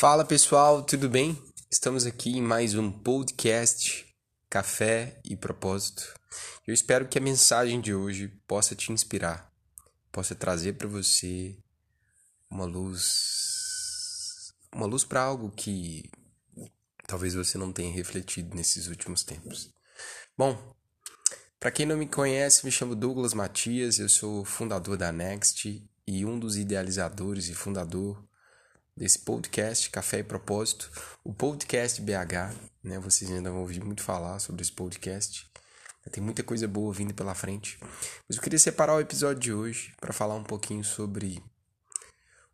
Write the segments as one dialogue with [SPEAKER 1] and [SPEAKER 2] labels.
[SPEAKER 1] Fala pessoal, tudo bem? Estamos aqui em mais um podcast Café e Propósito. Eu espero que a mensagem de hoje possa te inspirar, possa trazer para você uma luz, uma luz para algo que talvez você não tenha refletido nesses últimos tempos. Bom, para quem não me conhece, me chamo Douglas Matias, eu sou fundador da Next e um dos idealizadores e fundador desse podcast Café e Propósito, o podcast BH, né? Vocês ainda vão ouvir muito falar sobre esse podcast. Tem muita coisa boa vindo pela frente. Mas eu queria separar o episódio de hoje para falar um pouquinho sobre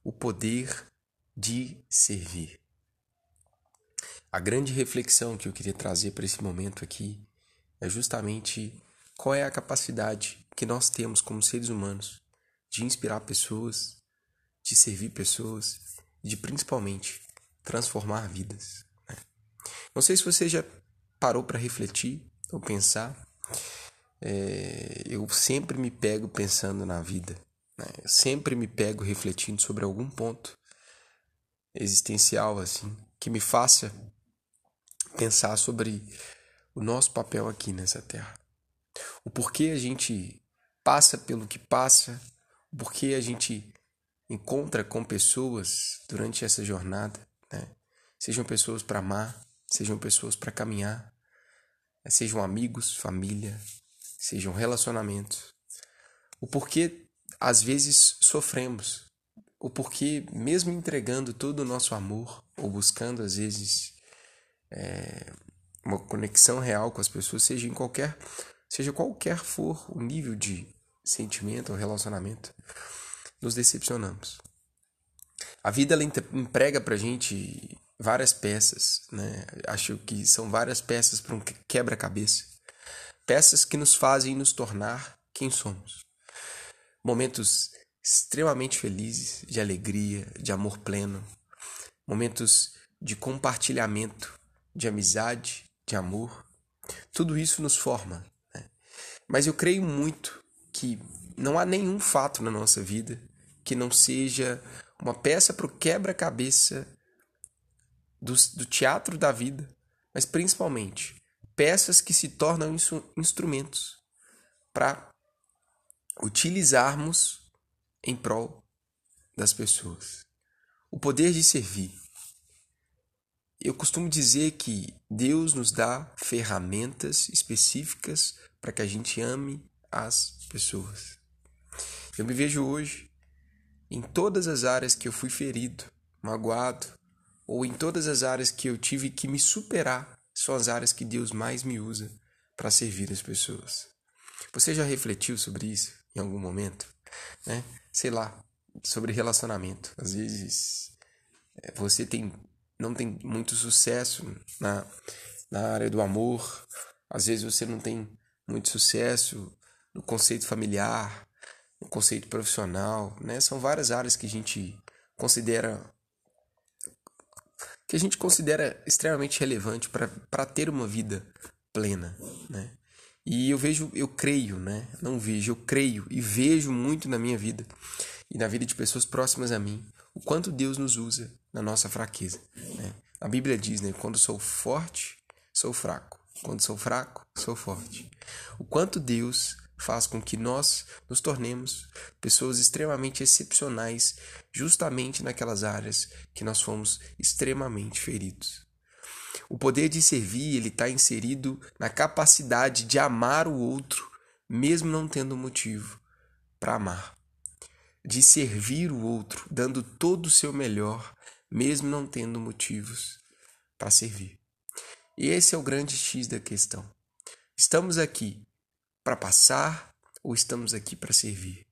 [SPEAKER 1] o poder de servir. A grande reflexão que eu queria trazer para esse momento aqui é justamente qual é a capacidade que nós temos como seres humanos de inspirar pessoas, de servir pessoas de principalmente transformar vidas. Né? Não sei se você já parou para refletir ou pensar. É, eu sempre me pego pensando na vida. Né? Eu sempre me pego refletindo sobre algum ponto existencial assim que me faça pensar sobre o nosso papel aqui nessa terra. O porquê a gente passa pelo que passa, o porquê a gente encontra com pessoas durante essa jornada, né? Sejam pessoas para amar, sejam pessoas para caminhar, sejam amigos, família, sejam relacionamentos. O porquê às vezes sofremos, o porquê mesmo entregando todo o nosso amor ou buscando às vezes é, uma conexão real com as pessoas, seja em qualquer, seja qualquer for o nível de sentimento ou relacionamento nos decepcionamos. A vida ela emprega pra gente várias peças, né? Acho que são várias peças para um quebra-cabeça. Peças que nos fazem nos tornar quem somos. Momentos extremamente felizes, de alegria, de amor pleno. Momentos de compartilhamento, de amizade, de amor. Tudo isso nos forma. Né? Mas eu creio muito que não há nenhum fato na nossa vida que não seja uma peça para o quebra-cabeça do, do teatro da vida, mas principalmente peças que se tornam instrumentos para utilizarmos em prol das pessoas. O poder de servir. Eu costumo dizer que Deus nos dá ferramentas específicas para que a gente ame as pessoas. Eu me vejo hoje em todas as áreas que eu fui ferido, magoado, ou em todas as áreas que eu tive que me superar, são as áreas que Deus mais me usa para servir as pessoas. Você já refletiu sobre isso em algum momento? Né? Sei lá, sobre relacionamento. Às vezes é, você tem, não tem muito sucesso na, na área do amor, às vezes você não tem muito sucesso no conceito familiar, o conceito profissional, né? São várias áreas que a gente considera que a gente considera extremamente relevante para ter uma vida plena, né? E eu vejo, eu creio, né? Não vejo, eu creio e vejo muito na minha vida e na vida de pessoas próximas a mim o quanto Deus nos usa na nossa fraqueza. Né? A Bíblia diz, né? Quando sou forte, sou fraco. Quando sou fraco, sou forte. O quanto Deus faz com que nós nos tornemos pessoas extremamente excepcionais, justamente naquelas áreas que nós fomos extremamente feridos. O poder de servir ele está inserido na capacidade de amar o outro, mesmo não tendo motivo para amar, de servir o outro, dando todo o seu melhor, mesmo não tendo motivos para servir. E esse é o grande X da questão. Estamos aqui para passar ou estamos aqui para servir?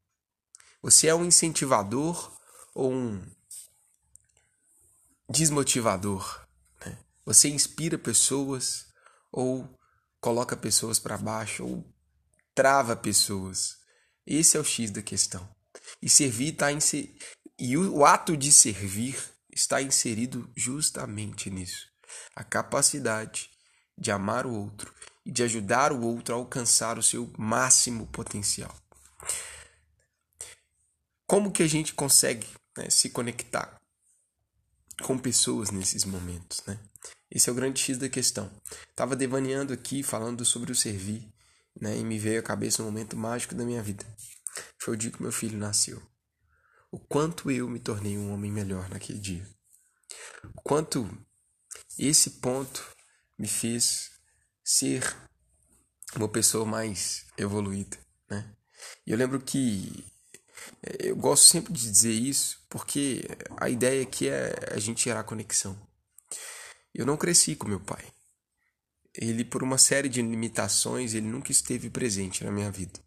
[SPEAKER 1] Você é um incentivador ou um desmotivador? Né? Você inspira pessoas ou coloca pessoas para baixo ou trava pessoas? Esse é o X da questão. E servir está inser... e o ato de servir está inserido justamente nisso. A capacidade de amar o outro e de ajudar o outro a alcançar o seu máximo potencial. Como que a gente consegue né, se conectar com pessoas nesses momentos, né? Esse é o grande X da questão. Tava devaneando aqui, falando sobre o servir, né? E me veio à cabeça um momento mágico da minha vida. Foi o dia que meu filho nasceu. O quanto eu me tornei um homem melhor naquele dia. O quanto esse ponto me fez ser uma pessoa mais evoluída, né? E eu lembro que eh, eu gosto sempre de dizer isso porque a ideia aqui é a gente gerar conexão. Eu não cresci com meu pai. Ele, por uma série de limitações, ele nunca esteve presente na minha vida.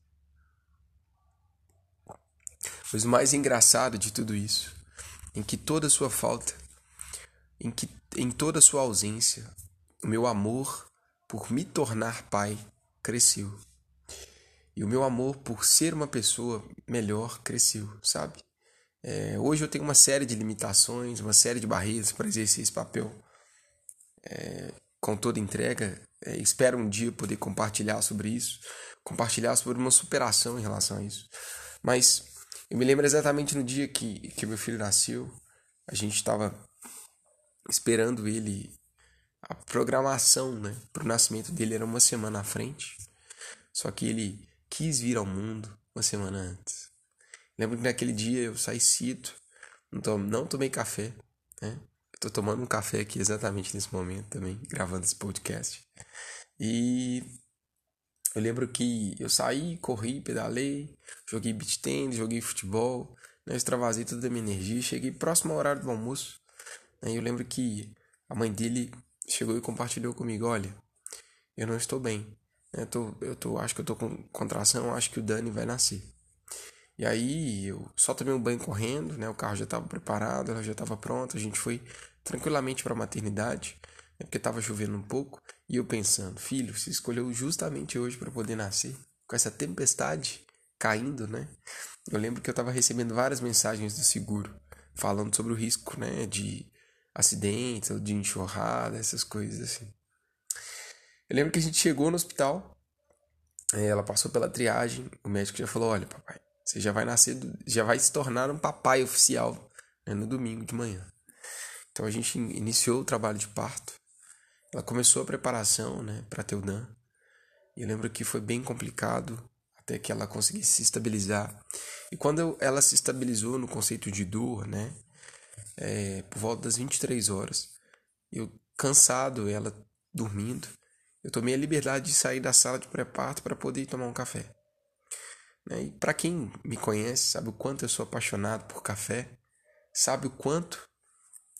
[SPEAKER 1] Mas o mais engraçado de tudo isso, em que toda sua falta, em que em toda sua ausência, o meu amor por me tornar pai cresceu. E o meu amor por ser uma pessoa melhor cresceu, sabe? É, hoje eu tenho uma série de limitações, uma série de barreiras para exercer esse papel é, com toda entrega. É, espero um dia poder compartilhar sobre isso, compartilhar sobre uma superação em relação a isso. Mas eu me lembro exatamente no dia que, que meu filho nasceu, a gente estava esperando ele. A programação né, para o nascimento dele era uma semana à frente. Só que ele quis vir ao mundo uma semana antes. Lembro que naquele dia eu saí cedo, não, tom, não tomei café, né? Tô tomando um café aqui exatamente nesse momento também, gravando esse podcast. E eu lembro que eu saí, corri, pedalei, joguei beat tennis, joguei futebol, né? extravasei toda a minha energia, cheguei próximo ao horário do almoço. Né? Eu lembro que a mãe dele chegou e compartilhou comigo, olha, eu não estou bem. Eu tô, eu tô, acho que eu tô com contração, acho que o Dani vai nascer. E aí eu só tomei um banho correndo, né? O carro já estava preparado, ela já estava pronta, a gente foi tranquilamente para a maternidade, né? porque estava chovendo um pouco, e eu pensando, filho, você escolheu justamente hoje para poder nascer, com essa tempestade caindo, né? Eu lembro que eu estava recebendo várias mensagens do seguro falando sobre o risco, né, de acidentes, de enxurrada, essas coisas assim. Eu lembro que a gente chegou no hospital, eh, ela passou pela triagem, o médico já falou: Olha, papai, você já vai nascer, já vai se tornar um papai oficial né, no domingo de manhã. Então a gente iniciou o trabalho de parto. Ela começou a preparação né, para ter o Dan. E eu lembro que foi bem complicado até que ela conseguisse se estabilizar. E quando ela se estabilizou no conceito de dor, né, é, por volta das 23 horas, eu cansado, ela dormindo, eu tomei a liberdade de sair da sala de pré-parto para poder tomar um café. Né? E para quem me conhece, sabe o quanto eu sou apaixonado por café, sabe o quanto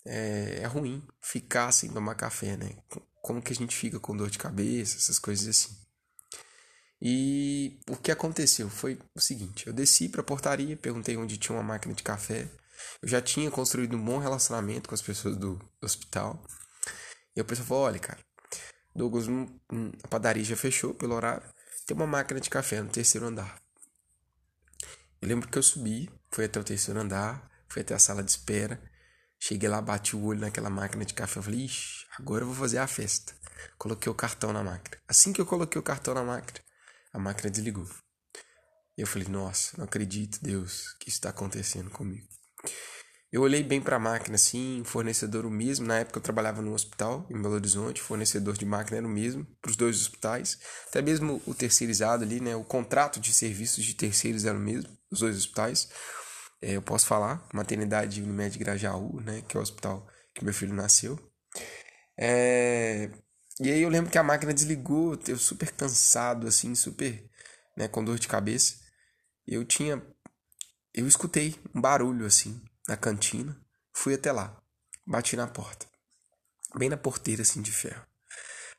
[SPEAKER 1] é, é ruim ficar sem tomar café, né? Como que a gente fica com dor de cabeça, essas coisas assim. E o que aconteceu foi o seguinte: eu desci para a portaria, perguntei onde tinha uma máquina de café. Eu já tinha construído um bom relacionamento com as pessoas do, hospital. E o pessoal falou: olha, cara, Douglas, a padaria já fechou pelo horário. Tem uma máquina de café no terceiro andar. Eu lembro que eu subi, fui até o terceiro andar, fui até a sala de espera. Cheguei lá, bati o olho naquela máquina de café. Eu falei, ixi, agora eu vou fazer a festa. Coloquei o cartão na máquina. Assim que eu coloquei o cartão na máquina, a máquina desligou. Eu falei, nossa, não acredito, Deus, que isso está acontecendo comigo. Eu olhei bem para a máquina, assim, fornecedor o mesmo. Na época eu trabalhava no hospital, em Belo Horizonte, fornecedor de máquina era o mesmo para os dois hospitais. Até mesmo o terceirizado ali, né? O contrato de serviços de terceiros era o mesmo, os dois hospitais. É, eu posso falar, maternidade Unimed Grajaú, né? Que é o hospital que meu filho nasceu. É... E aí eu lembro que a máquina desligou, eu super cansado, assim, super, né, com dor de cabeça. Eu tinha... Eu escutei um barulho, assim, na cantina, fui até lá, bati na porta, bem na porteira assim de ferro.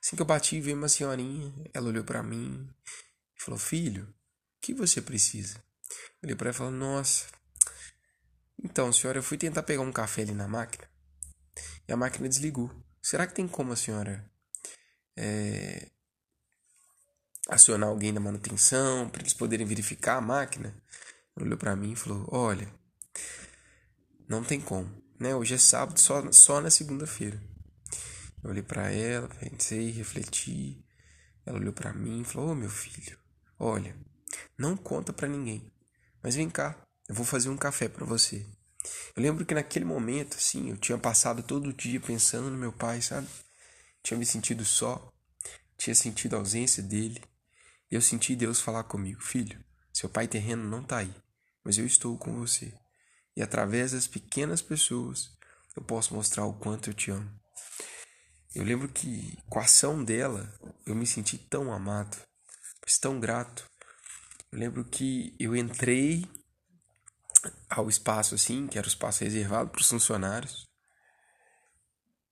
[SPEAKER 1] Assim que eu bati, veio uma senhorinha, ela olhou para mim e falou: Filho, o que você precisa? Eu olhei para ela e falei: Nossa, então, senhora, eu fui tentar pegar um café ali na máquina e a máquina desligou. Será que tem como a senhora é, acionar alguém da manutenção para eles poderem verificar a máquina? Olhou para mim e falou: Olha, não tem como, né? Hoje é sábado, só, só na segunda-feira. Eu olhei para ela, pensei, refleti. Ela olhou para mim e falou: Ô oh, meu filho, olha, não conta para ninguém, mas vem cá, eu vou fazer um café para você. Eu lembro que naquele momento, assim, eu tinha passado todo o dia pensando no meu pai, sabe? Tinha me sentido só, tinha sentido a ausência dele. E eu senti Deus falar comigo: Filho, seu pai terreno não está aí, mas eu estou com você. E através das pequenas pessoas, eu posso mostrar o quanto eu te amo. Eu lembro que com a ação dela, eu me senti tão amado, tão grato. Eu lembro que eu entrei ao espaço assim, que era o espaço reservado para os funcionários,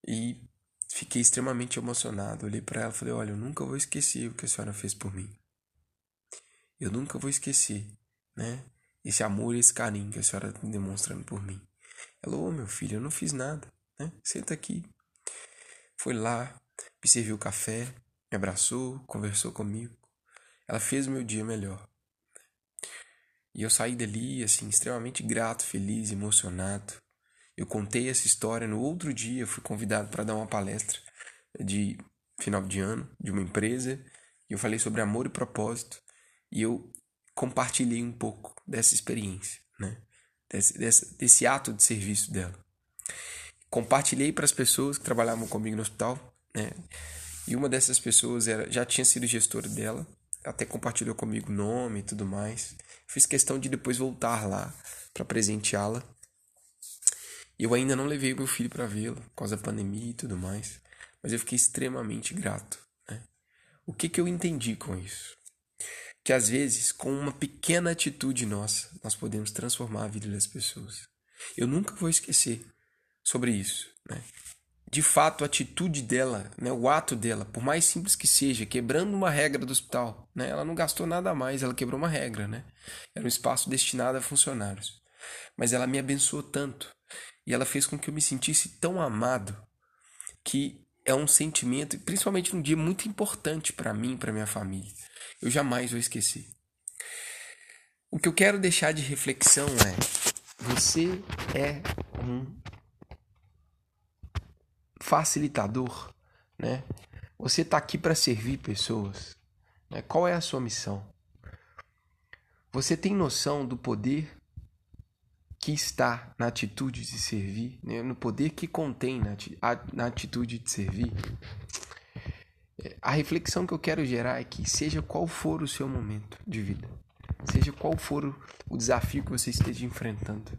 [SPEAKER 1] e fiquei extremamente emocionado. Olhei para ela e falei: Olha, eu nunca vou esquecer o que a senhora fez por mim. Eu nunca vou esquecer, né? Esse amor e esse carinho que a senhora está demonstrando por mim. Ela, ô oh, meu filho, eu não fiz nada, né? Senta aqui. Foi lá, me serviu café, me abraçou, conversou comigo. Ela fez o meu dia melhor. E eu saí dali, assim, extremamente grato, feliz, emocionado. Eu contei essa história no outro dia, fui convidado para dar uma palestra de final de ano de uma empresa, e eu falei sobre amor e propósito, e eu compartilhei um pouco dessa experiência, né? Desse, desse, desse ato de serviço dela. Compartilhei para as pessoas que trabalhavam comigo no hospital, né? E uma dessas pessoas era, já tinha sido gestora dela, até compartilhou comigo o nome e tudo mais. Fiz questão de depois voltar lá para presenteá-la. Eu ainda não levei meu filho para vê-lo, por causa da pandemia e tudo mais, mas eu fiquei extremamente grato. Né? O que, que eu entendi com isso? Que às vezes, com uma pequena atitude nossa, nós podemos transformar a vida das pessoas. Eu nunca vou esquecer sobre isso. Né? de fato a atitude dela, né, o ato dela, por mais simples que seja, quebrando uma regra do hospital, né, ela não gastou nada a mais, ela quebrou uma regra, né? Era um espaço destinado a funcionários. Mas ela me abençoou tanto e ela fez com que eu me sentisse tão amado que é um sentimento, principalmente num dia muito importante para mim, para minha família. Eu jamais vou esquecer. O que eu quero deixar de reflexão é: você é um facilitador, né? Você está aqui para servir pessoas. Né? Qual é a sua missão? Você tem noção do poder que está na atitude de servir, né? no poder que contém na, atitude de servir? A reflexão que eu quero gerar é que, seja qual for o seu momento de vida, seja qual for o desafio que você esteja enfrentando,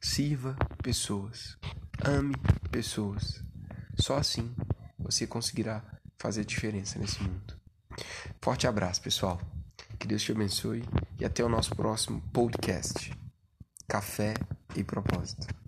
[SPEAKER 1] sirva pessoas, ame pessoas, só assim você conseguirá fazer diferença nesse mundo. Forte abraço, pessoal. Que Deus te abençoe e até o nosso próximo podcast. Café e propósito.